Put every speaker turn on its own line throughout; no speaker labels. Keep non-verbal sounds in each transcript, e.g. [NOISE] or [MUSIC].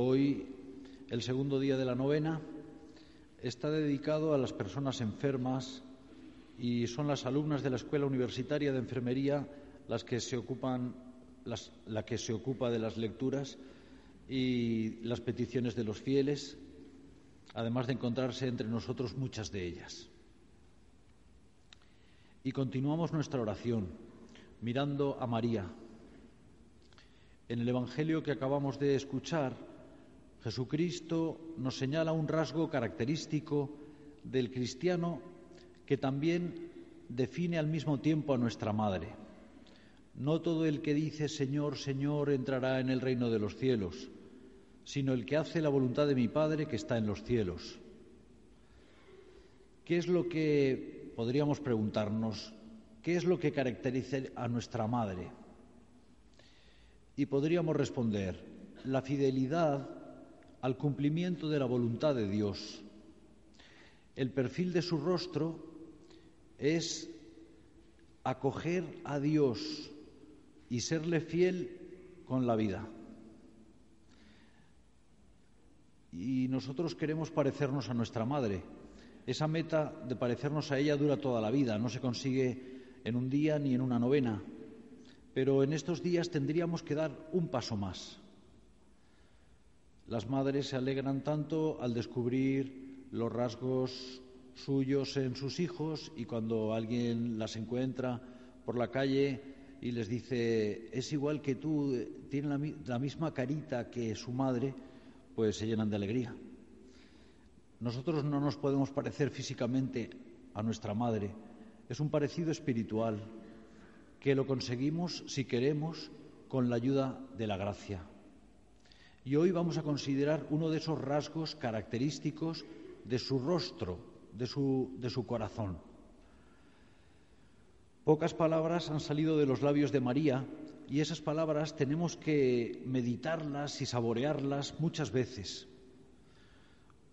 Hoy, el segundo día de la novena, está dedicado a las personas enfermas y son las alumnas de la Escuela Universitaria de Enfermería las que se ocupan, la que se ocupa de las lecturas y las peticiones de los fieles, además de encontrarse entre nosotros muchas de ellas. Y continuamos nuestra oración mirando a María. En el Evangelio que acabamos de escuchar, Jesucristo nos señala un rasgo característico del cristiano que también define al mismo tiempo a nuestra Madre. No todo el que dice Señor, Señor entrará en el reino de los cielos, sino el que hace la voluntad de mi Padre que está en los cielos. ¿Qué es lo que podríamos preguntarnos? ¿Qué es lo que caracteriza a nuestra Madre? Y podríamos responder, la fidelidad al cumplimiento de la voluntad de Dios. El perfil de su rostro es acoger a Dios y serle fiel con la vida. Y nosotros queremos parecernos a nuestra madre. Esa meta de parecernos a ella dura toda la vida, no se consigue en un día ni en una novena, pero en estos días tendríamos que dar un paso más. Las madres se alegran tanto al descubrir los rasgos suyos en sus hijos y cuando alguien las encuentra por la calle y les dice, es igual que tú, tiene la, misma carita que su madre, pues se llenan de alegría. Nosotros no nos podemos parecer físicamente a nuestra madre, es un parecido espiritual que lo conseguimos, si queremos, con la ayuda de la gracia. Y hoy vamos a considerar uno de esos rasgos característicos de su rostro, de su, de su corazón. Pocas palabras han salido de los labios de María y esas palabras tenemos que meditarlas y saborearlas muchas veces.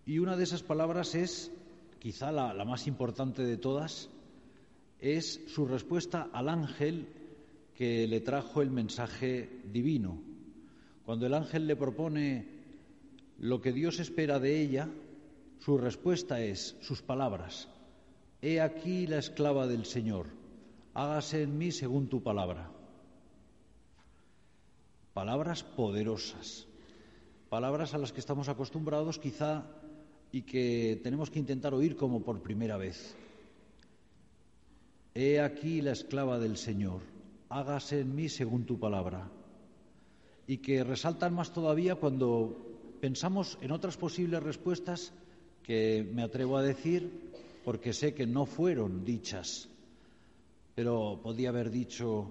Y una de esas palabras es, quizá la, la más importante de todas, es su respuesta al ángel que le trajo el mensaje divino, cuando el ángel le propone lo que Dios espera de ella, su respuesta es sus palabras. He aquí la esclava del Señor, hágase en mí según tu palabra. Palabras poderosas, palabras a las que estamos acostumbrados quizá y que tenemos que intentar oír como por primera vez. He aquí la esclava del Señor, hágase en mí según tu palabra y que resaltan más todavía cuando pensamos en otras posibles respuestas que me atrevo a decir porque sé que no fueron dichas, pero podía haber dicho,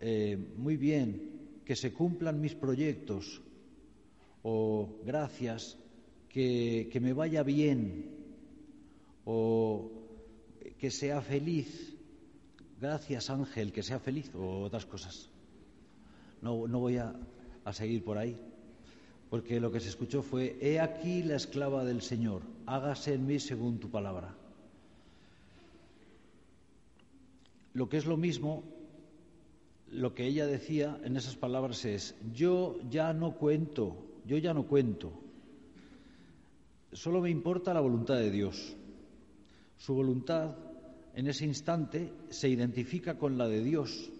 eh, muy bien, que se cumplan mis proyectos, o gracias, que, que me vaya bien, o que sea feliz, gracias Ángel, que sea feliz, o otras cosas. No, no voy a, a seguir por ahí, porque lo que se escuchó fue, He aquí la esclava del Señor, hágase en mí según tu palabra. Lo que es lo mismo, lo que ella decía en esas palabras es, yo ya no cuento, yo ya no cuento, solo me importa la voluntad de Dios. Su voluntad en ese instante se identifica con la de Dios,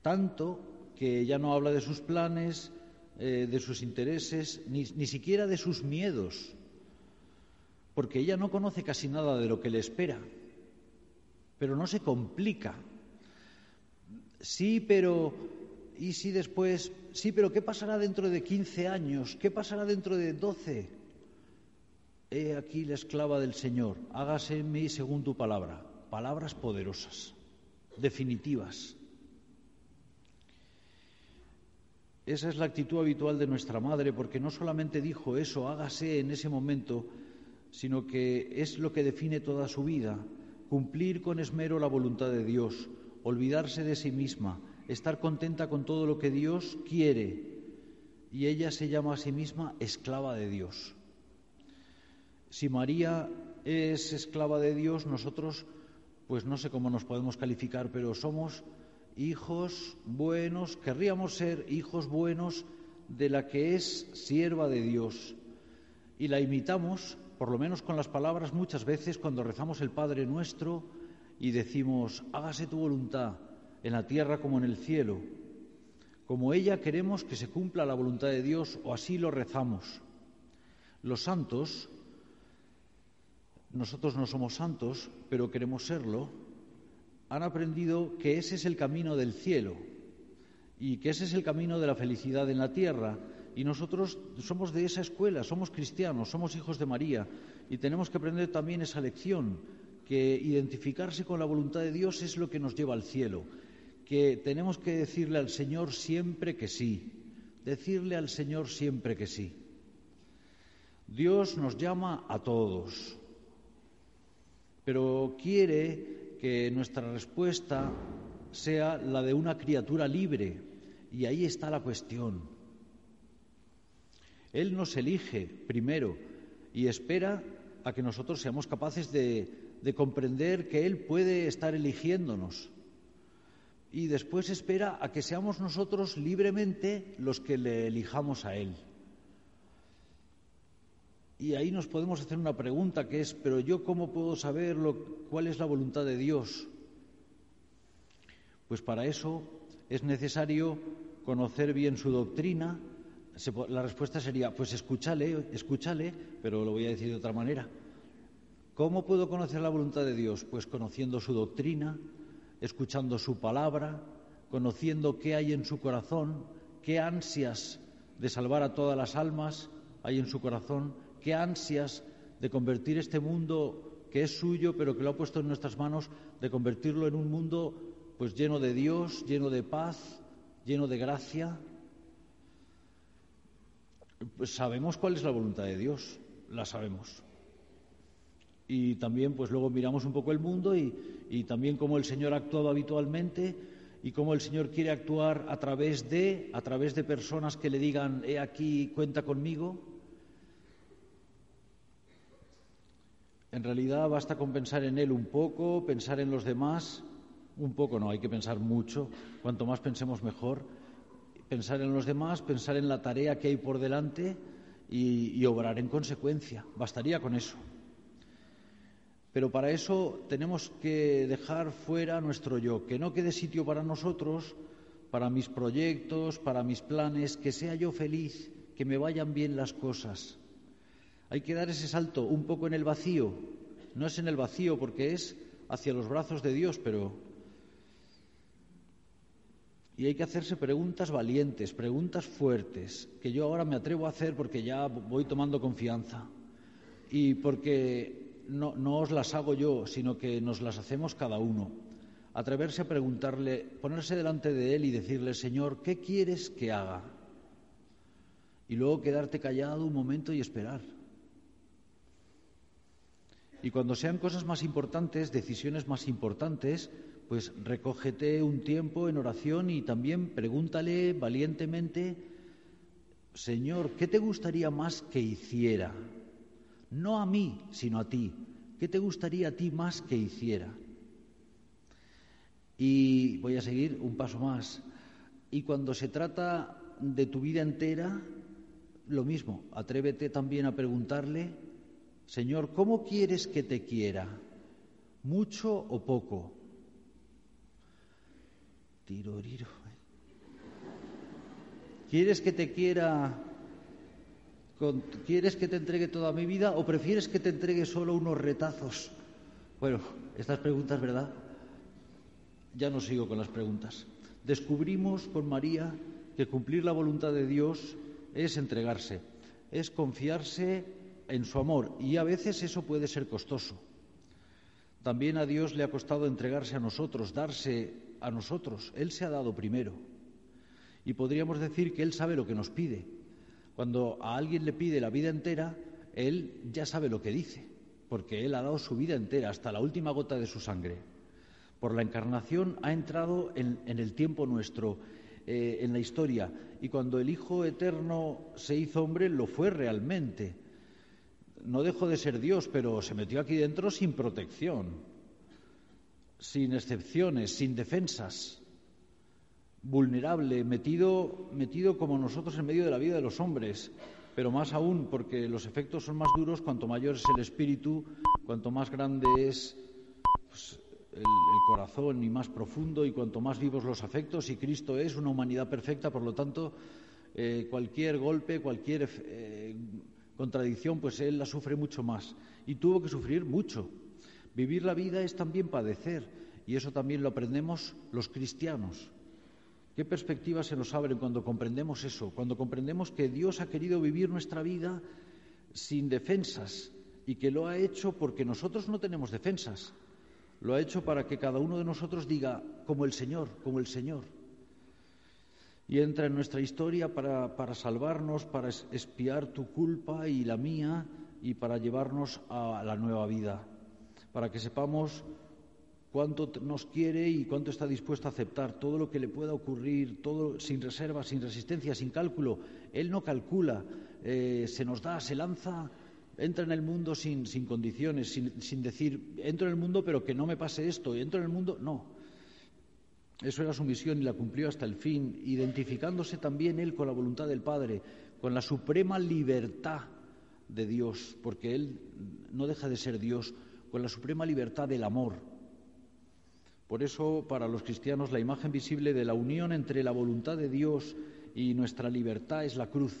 tanto que ya no habla de sus planes, eh, de sus intereses, ni, ni siquiera de sus miedos, porque ella no conoce casi nada de lo que le espera, pero no se complica. Sí, pero ¿y si después? Sí, pero ¿qué pasará dentro de 15 años? ¿Qué pasará dentro de 12? He aquí la esclava del Señor, hágase en mí según tu palabra. Palabras poderosas, definitivas. Esa es la actitud habitual de nuestra madre, porque no solamente dijo eso, hágase en ese momento, sino que es lo que define toda su vida, cumplir con esmero la voluntad de Dios, olvidarse de sí misma, estar contenta con todo lo que Dios quiere. Y ella se llama a sí misma esclava de Dios. Si María es esclava de Dios, nosotros, pues no sé cómo nos podemos calificar, pero somos hijos buenos, querríamos ser hijos buenos de la que es sierva de Dios y la imitamos, por lo menos con las palabras, muchas veces cuando rezamos el Padre nuestro y decimos, hágase tu voluntad en la tierra como en el cielo. Como ella queremos que se cumpla la voluntad de Dios o así lo rezamos. Los santos, nosotros no somos santos, pero queremos serlo, han aprendido que ese es el camino del cielo y que ese es el camino de la felicidad en la tierra. Y nosotros somos de esa escuela, somos cristianos, somos hijos de María y tenemos que aprender también esa lección, que identificarse con la voluntad de Dios es lo que nos lleva al cielo, que tenemos que decirle al Señor siempre que sí, decirle al Señor siempre que sí. Dios nos llama a todos, pero quiere que nuestra respuesta sea la de una criatura libre, y ahí está la cuestión. Él nos elige primero y espera a que nosotros seamos capaces de, comprender que Él puede estar eligiéndonos. Y después espera a que seamos nosotros libremente los que le elijamos a Él. Y ahí nos podemos hacer una pregunta que es, pero yo cómo puedo saber cuál es la voluntad de Dios? Pues para eso es necesario conocer bien su doctrina. La respuesta sería, pues escúchale, escúchale, pero lo voy a decir de otra manera. ¿Cómo puedo conocer la voluntad de Dios? Pues conociendo su doctrina, escuchando su palabra, conociendo qué hay en su corazón, qué ansias de salvar a todas las almas hay en su corazón, qué ansias de convertir este mundo que es suyo, pero que lo ha puesto en nuestras manos, de convertirlo en un mundo pues lleno de Dios, lleno de paz, lleno de gracia. Pues sabemos cuál es la voluntad de Dios, la sabemos. Y también, pues luego miramos un poco el mundo y, y también cómo el Señor ha actuado habitualmente y cómo el Señor quiere actuar a través de, a través de personas que le digan, he aquí, cuenta conmigo. En realidad basta con pensar en Él un poco, pensar en los demás. Un poco no, hay que pensar mucho, cuanto más pensemos mejor, pensar en los demás, pensar en la tarea que hay por delante y, obrar en consecuencia, bastaría con eso. Pero para eso tenemos que dejar fuera nuestro yo, que no quede sitio para nosotros, para mis proyectos, para mis planes, que sea yo feliz, que me vayan bien las cosas. Hay que dar ese salto un poco en el vacío. No es en el vacío porque es hacia los brazos de Dios, pero y hay que hacerse preguntas valientes, preguntas fuertes, que yo ahora me atrevo a hacer porque ya voy tomando confianza y porque no, no os las hago yo, sino que nos las hacemos cada uno. Atreverse a preguntarle, ponerse delante de Él y decirle, Señor, ¿qué quieres que haga? Y luego quedarte callado un momento y esperar. Y cuando sean cosas más importantes, decisiones más importantes, pues recógete un tiempo en oración y también pregúntale valientemente, Señor, ¿qué te gustaría más que hiciera? No a mí, sino a ti. ¿Qué te gustaría a ti más que hiciera? Y voy a seguir un paso más. Y cuando se trata de tu vida entera, lo mismo, atrévete también a preguntarle, Señor, ¿cómo quieres que te quiera? ¿Mucho o poco? ¿Quieres que te quiera? ¿Quieres que te entregue toda mi vida o prefieres que te entregue solo unos retazos? Bueno, estas preguntas, ¿verdad? Ya no sigo con las preguntas. Descubrimos con María que cumplir la voluntad de Dios es entregarse, es confiarse en su amor y a veces eso puede ser costoso. También a Dios le ha costado entregarse a nosotros, darse a nosotros. Él se ha dado primero. Y podríamos decir que Él sabe lo que nos pide. Cuando a alguien le pide la vida entera, Él ya sabe lo que dice, porque Él ha dado su vida entera, hasta la última gota de su sangre. Por la encarnación ha entrado en, el tiempo nuestro, eh, en la historia, y cuando el Hijo Eterno se hizo hombre, lo fue realmente. No dejó de ser Dios, pero se metió aquí dentro sin protección sin excepciones, sin defensas. vulnerable, metido, metido como nosotros en medio de la vida de los hombres, pero más aún porque los efectos son más duros cuanto mayor es el espíritu, cuanto más grande es pues, el, corazón y más profundo y cuanto más vivos los afectos y Cristo es una humanidad perfecta, por lo tanto, eh, cualquier golpe, cualquier eh, contradicción, pues Él la sufre mucho más y tuvo que sufrir mucho. Vivir la vida es también padecer y eso también lo aprendemos los cristianos. ¿Qué perspectivas se nos abren cuando comprendemos eso? Cuando comprendemos que Dios ha querido vivir nuestra vida sin defensas y que lo ha hecho porque nosotros no tenemos defensas. Lo ha hecho para que cada uno de nosotros diga, como el Señor, como el Señor. Y entra en nuestra historia para, para salvarnos, para espiar tu culpa y la mía y para llevarnos a la nueva vida, para que sepamos cuánto nos quiere y cuánto está dispuesto a aceptar todo lo que le pueda ocurrir, todo sin reserva, sin resistencia, sin cálculo. Él no calcula, eh, se nos da, se lanza, entra en el mundo sin, sin condiciones, sin, sin, decir, entro en el mundo pero que no me pase esto, entro en el mundo, no. Eso era su misión y la cumplió hasta el fin, identificándose también él con la voluntad del Padre, con la suprema libertad de Dios, porque él no deja de ser Dios, con la suprema libertad del amor por eso, para los cristianos, la imagen visible de la unión entre la voluntad de Dios y nuestra libertad es la cruz.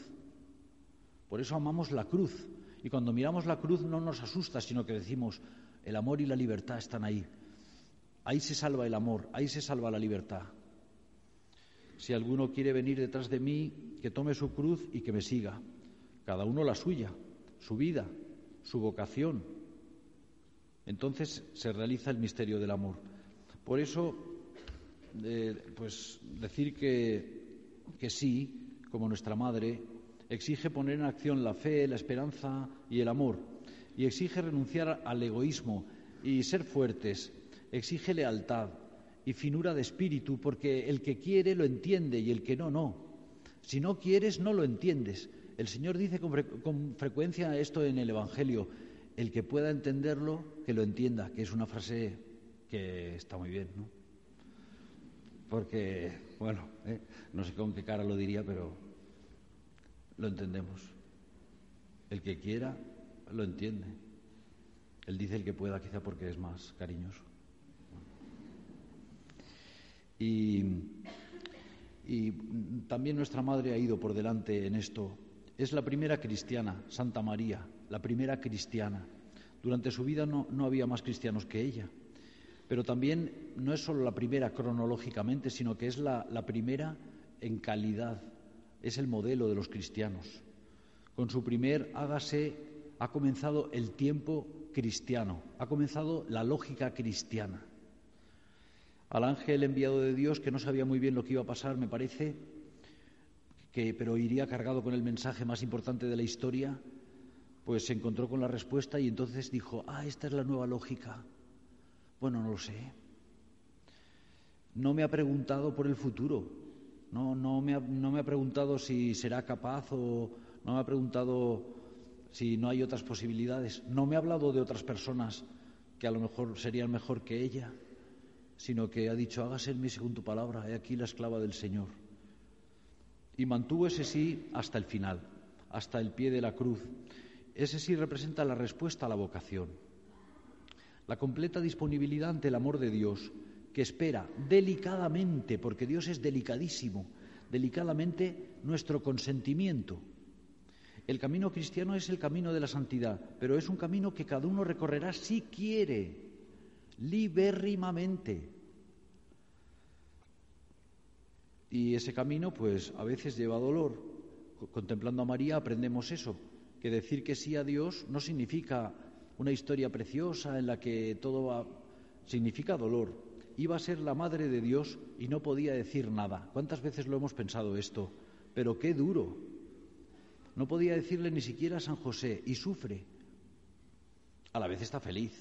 Por eso amamos la cruz. Y cuando miramos la cruz no nos asusta, sino que decimos, el amor y la libertad están ahí. Ahí se salva el amor, ahí se salva la libertad. Si alguno quiere venir detrás de mí, que tome su cruz y que me siga. Cada uno la suya, su vida, su vocación. Entonces se realiza el misterio del amor. Por eso, pues decir que, que sí, como nuestra madre, exige poner en acción la fe, la esperanza y el amor, y exige renunciar al egoísmo y ser fuertes, exige lealtad y finura de espíritu, porque el que quiere lo entiende y el que no, no. Si no quieres, no lo entiendes. El Señor dice con, frecuencia esto en el Evangelio, el que pueda entenderlo, que lo entienda, que es una frase que está muy bien, ¿no? Porque, bueno, ¿eh? no sé con qué cara lo diría, pero lo entendemos. El que quiera, lo entiende. Él dice el que pueda, quizá porque es más cariñoso. Y, también nuestra madre ha ido por delante en esto. Es la primera cristiana, Santa María, la primera cristiana. Durante su vida no, no había más cristianos que ella pero también no es solo la primera cronológicamente, sino que es la, primera en calidad, es el modelo de los cristianos. Con su primer hágase ha comenzado el tiempo cristiano, ha comenzado la lógica cristiana. Al ángel enviado de Dios, que no sabía muy bien lo que iba a pasar, me parece, que, pero iría cargado con el mensaje más importante de la historia, pues se encontró con la respuesta y entonces dijo, ah, esta es la nueva lógica, bueno, no lo sé. No me ha preguntado por el futuro. No, no, me ha, no me ha preguntado si será capaz o no me ha preguntado si no hay otras posibilidades. No me ha hablado de otras personas que a lo mejor serían mejor que ella, sino que ha dicho, hágase en mí según tu palabra, he aquí la esclava del Señor. Y mantuvo ese sí hasta el final, hasta el pie de la cruz. Ese sí representa la respuesta a la vocación la completa disponibilidad ante el amor de Dios, que espera delicadamente, porque Dios es delicadísimo, delicadamente nuestro consentimiento. El camino cristiano es el camino de la santidad, pero es un camino que cada uno recorrerá si quiere, libérrimamente. Y ese camino, pues, a veces lleva dolor. Contemplando a María aprendemos eso, que decir que sí a Dios no significa una historia preciosa en la que todo significa dolor. Iba a ser la madre de Dios y no podía decir nada. ¿Cuántas veces lo hemos pensado esto? Pero qué duro. No podía decirle ni siquiera a San José y sufre. A la vez está feliz,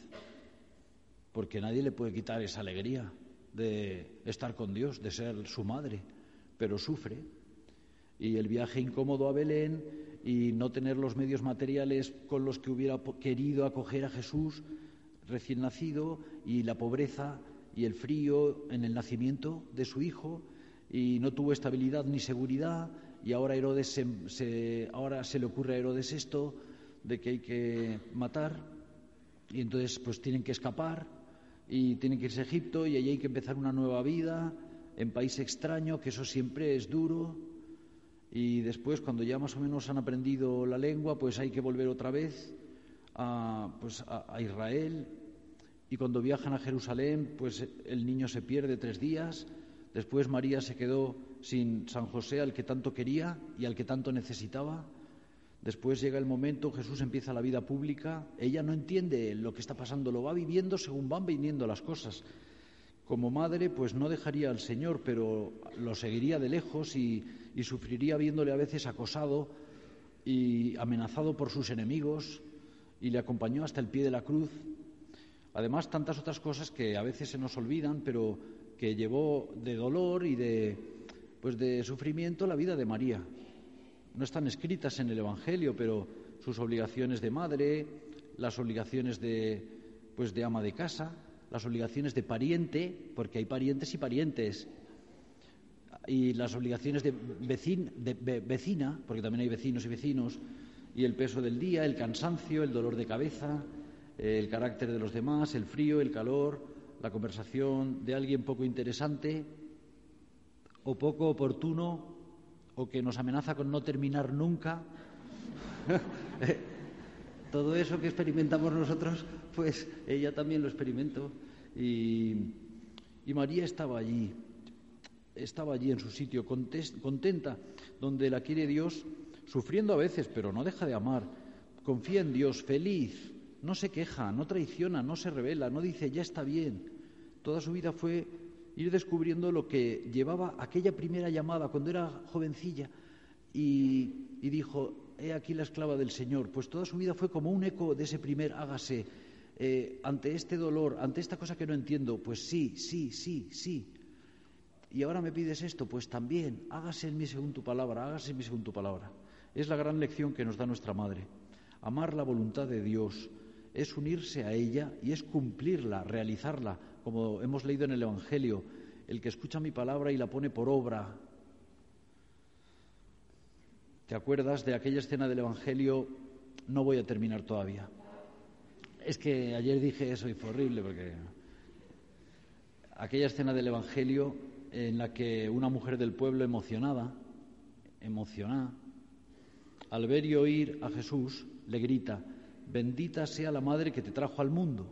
porque nadie le puede quitar esa alegría de estar con Dios, de ser su madre, pero sufre. Y el viaje incómodo a Belén y no tener los medios materiales con los que hubiera querido acoger a Jesús recién nacido y la pobreza y el frío en el nacimiento de su hijo y no tuvo estabilidad ni seguridad y ahora Herodes se, ahora se le ocurre a Herodes esto de que hay que matar y entonces pues tienen que escapar y tienen que irse a Egipto y allí hay que empezar una nueva vida en país extraño, que eso siempre es duro y después cuando ya más o menos han aprendido la lengua pues hay que volver otra vez a, pues, a Israel y cuando viajan a Jerusalén pues el niño se pierde tres días Después María se quedó sin San José, al que tanto quería y al que tanto necesitaba. Después llega el momento, Jesús empieza la vida pública, ella no entiende lo que está pasando, lo va viviendo según van viniendo las cosas. Como madre, pues no dejaría al Señor, pero lo seguiría de lejos y, sufriría viéndole a veces acosado y amenazado por sus enemigos y le acompañó hasta el pie de la cruz. Además, tantas otras cosas que a veces se nos olvidan, pero que llevó de dolor y de, pues de sufrimiento la vida de María. No están escritas en el Evangelio, pero sus obligaciones de madre, las obligaciones de, pues de ama de casa, las obligaciones de pariente, porque hay parientes y parientes, y las obligaciones de, de vecina, porque también hay vecinos y vecinos, y el peso del día, el cansancio, el dolor de cabeza, el carácter de los demás, el frío, el calor, la conversación de alguien poco interesante o poco oportuno o que nos amenaza con no terminar nunca. [LAUGHS] Todo eso que experimentamos nosotros, pues ella también lo experimentó. Y, María estaba allí, estaba allí en su sitio, contenta, donde la quiere Dios, sufriendo a veces, pero no deja de amar. Confía en Dios, feliz, no se queja, no traiciona, no se revela, no dice ya está bien. Toda su vida fue ir descubriendo lo que llevaba aquella primera llamada cuando era jovencilla y, dijo, he aquí la esclava del Señor. Pues toda su vida fue como un eco de ese primer hágase. Eh, ante este dolor, ante esta cosa que no entiendo, pues sí, sí, sí, sí. Y ahora me pides esto, pues también, hágase en mí según tu palabra, hágase en mí según tu palabra. Es la gran lección que nos da nuestra Madre. Amar la voluntad de Dios es unirse a ella y es cumplirla, realizarla, como hemos leído en el Evangelio, el que escucha mi palabra y la pone por obra. ¿Te acuerdas de aquella escena del Evangelio? No voy a terminar todavía. Es que ayer dije eso y fue horrible porque aquella escena del Evangelio en la que una mujer del pueblo emocionada, emocionada, al ver y oír a Jesús, le grita, bendita sea la madre que te trajo al mundo.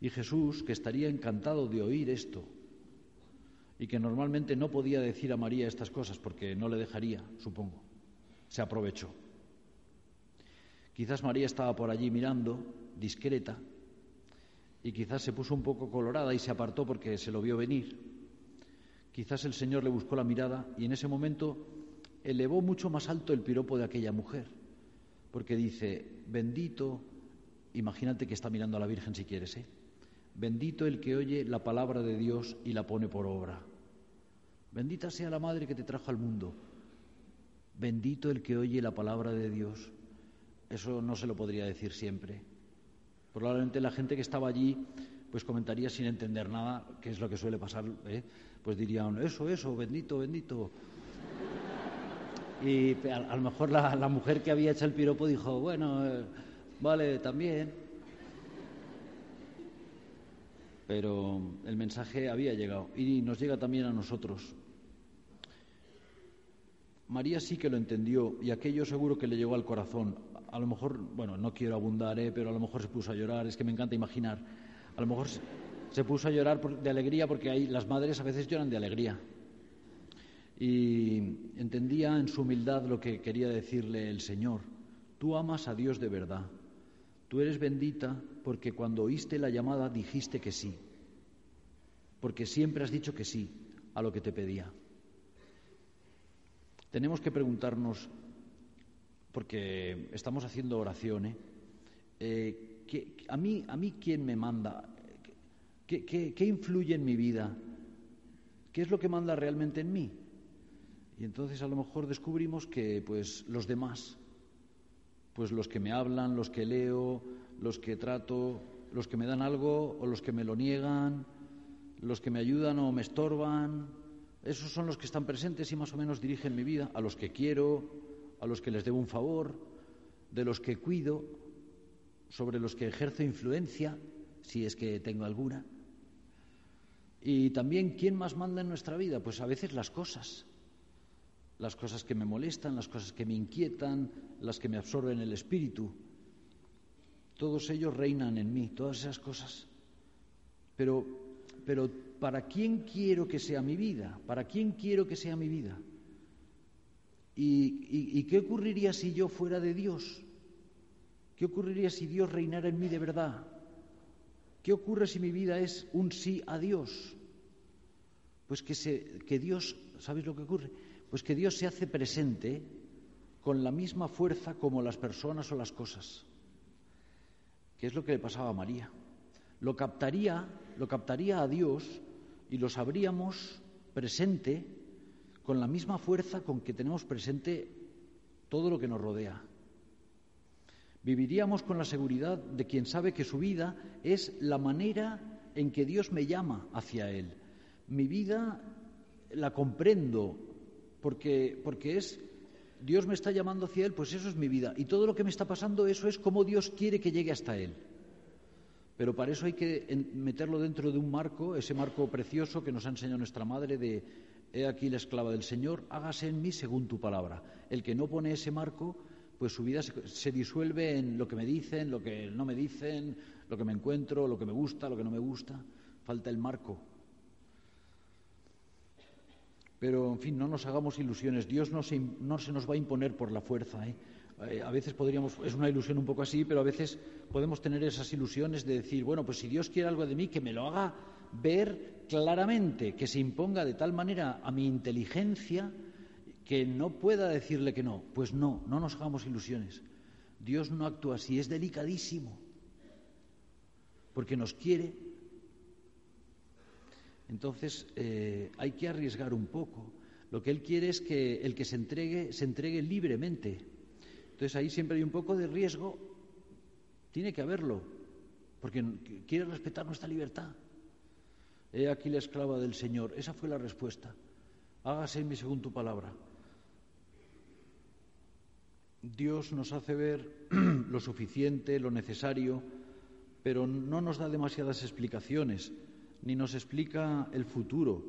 Y Jesús, que estaría encantado de oír esto, y que normalmente no podía decir a María estas cosas porque no le dejaría, supongo, se aprovechó. Quizás María estaba por allí mirando, discreta, y quizás se puso un poco colorada y se apartó porque se lo vio venir. Quizás el Señor le buscó la mirada y en ese momento elevó mucho más alto el piropo de aquella mujer, porque dice, bendito, imagínate que está mirando a la Virgen si quieres, ¿eh? Bendito el que oye la palabra de Dios y la pone por obra. Bendita sea la madre que te trajo al mundo. Bendito el que oye la palabra de Dios. Eso no se lo podría decir siempre. Probablemente la gente que estaba allí pues comentaría sin entender nada, que es lo que suele pasar, ¿eh? pues dirían, eso, eso, bendito, bendito. Y a, lo mejor la, mujer que había hecho el piropo dijo, bueno, eh, vale, también. pero el mensaje había llegado y nos llega también a nosotros. María sí que lo entendió y aquello seguro que le llegó al corazón. A lo mejor, bueno, no quiero abundar, ¿eh? pero a lo mejor se puso a llorar, es que me encanta imaginar. A lo mejor se puso a llorar de alegría porque hay, las madres a veces lloran de alegría. Y entendía en su humildad lo que quería decirle el Señor. Tú amas a Dios de verdad. Tú eres bendita porque cuando oíste la llamada dijiste que sí, porque siempre has dicho que sí a lo que te pedía. Tenemos que preguntarnos, porque estamos haciendo oración, ¿eh? eh a, mí, ¿A mí quién me manda? ¿Qué, qué influye en mi vida? ¿Qué es lo que manda realmente en mí? Y entonces a lo mejor descubrimos que pues los demás pues los que me hablan, los que leo, los que trato, los que me dan algo o los que me lo niegan, los que me ayudan o me estorban, Esos son los que están presentes y más o menos dirigen mi vida, a los que quiero, a los que les debo un favor, de los que cuido, sobre los que ejerzo influencia, si es que tengo alguna. Y también, ¿quién más manda en nuestra vida? Pues a veces las cosas. Las cosas que me molestan, las cosas que me inquietan, las que me absorben el espíritu. Todos ellos reinan en mí, todas esas cosas. Pero, pero ¿para quién quiero que sea mi vida? ¿Para quién quiero que sea mi vida? ¿Y, qué ocurriría si yo fuera de Dios? ¿Qué ocurriría si Dios reinara en mí de verdad? ¿Qué ocurre si mi vida es un sí a Dios? Pues que, se, que Dios, ¿sabéis lo que ocurre? Pues que Dios se hace presente con la misma fuerza como las personas o las cosas. ¿Qué es lo que le pasaba a María? Lo captaría, lo captaría a Dios y lo sabríamos presente con la misma fuerza con que tenemos presente todo lo que nos rodea. Viviríamos con la seguridad de quien sabe que su vida es la manera en que Dios me llama hacia Él. Mi vida la comprendo porque, porque es Dios me está llamando hacia Él, pues eso es mi vida. Y todo lo que me está pasando, eso es como Dios quiere que llegue hasta Él. Pero para eso hay que meterlo dentro de un marco, ese marco precioso que nos ha enseñado nuestra madre de He aquí la esclava del Señor, hágase en mí según tu palabra. El que no pone ese marco pues su vida se, disuelve en lo que me dicen, lo que no me dicen, lo que me encuentro, lo que me gusta, lo que no me gusta. Falta el marco. Pero, en fin, no nos hagamos ilusiones. Dios no se, no se nos va a imponer por la fuerza. ¿eh? Eh, a veces podríamos, es una ilusión un poco así, pero a veces podemos tener esas ilusiones de decir, bueno, pues si Dios quiere algo de mí, que me lo haga ver claramente, que se imponga de tal manera a mi inteligencia que no pueda decirle que no. Pues no, no nos hagamos ilusiones. Dios no actúa así, es delicadísimo, porque nos quiere. Entonces eh, hay que arriesgar un poco. Lo que Él quiere es que el que se entregue, se entregue libremente. Entonces ahí siempre hay un poco de riesgo, tiene que haberlo, porque quiere respetar nuestra libertad. He aquí la esclava del Señor. Esa fue la respuesta. Hágase en mi según tu palabra. Dios nos hace ver [CLEARS THROAT] lo suficiente, lo necesario, pero no nos da demasiadas explicaciones, ni nos explica el futuro,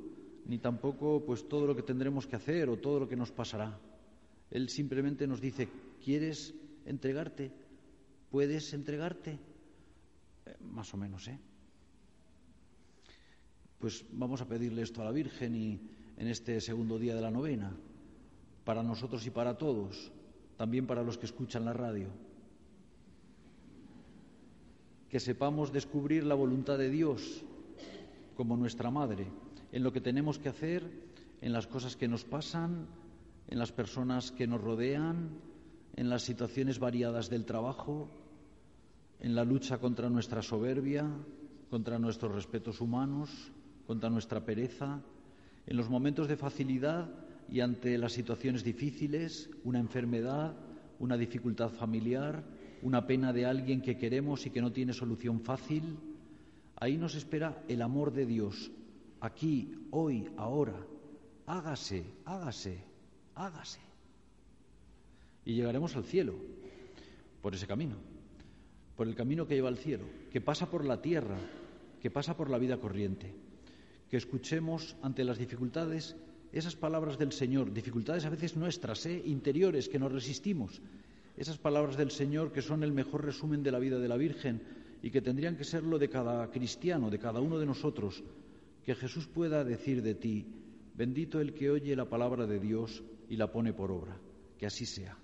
ni tampoco pues todo lo que tendremos que hacer o todo lo que nos pasará. Él simplemente nos dice, ¿quieres entregarte? ¿Puedes entregarte? Eh, más o menos, ¿eh? Pues vamos a pedirle esto a la Virgen y en este segundo día de la novena, para nosotros y para todos también para los que escuchan la radio. Que sepamos descubrir la voluntad de Dios como nuestra madre, en lo que tenemos que hacer, en las cosas que nos pasan, en las personas que nos rodean, en las situaciones variadas del trabajo, en la lucha contra nuestra soberbia, contra nuestros respetos humanos, contra nuestra pereza, en los momentos de facilidad y ante las situaciones difíciles, una enfermedad, una dificultad familiar, una pena de alguien que queremos y que no tiene solución fácil, ahí nos espera el amor de Dios, aquí, hoy, ahora. Hágase, hágase, hágase. Y llegaremos al cielo por ese camino, por el camino que lleva al cielo, que pasa por la tierra, que pasa por la vida corriente. Que escuchemos ante las dificultades esas palabras del Señor, dificultades a veces nuestras, ¿eh? interiores, que nos resistimos, esas palabras del Señor que son el mejor resumen de la vida de la Virgen y que tendrían que ser lo de cada cristiano, de cada uno de nosotros, que Jesús pueda decir de ti, bendito el que oye la palabra de Dios y la pone por obra, que así sea.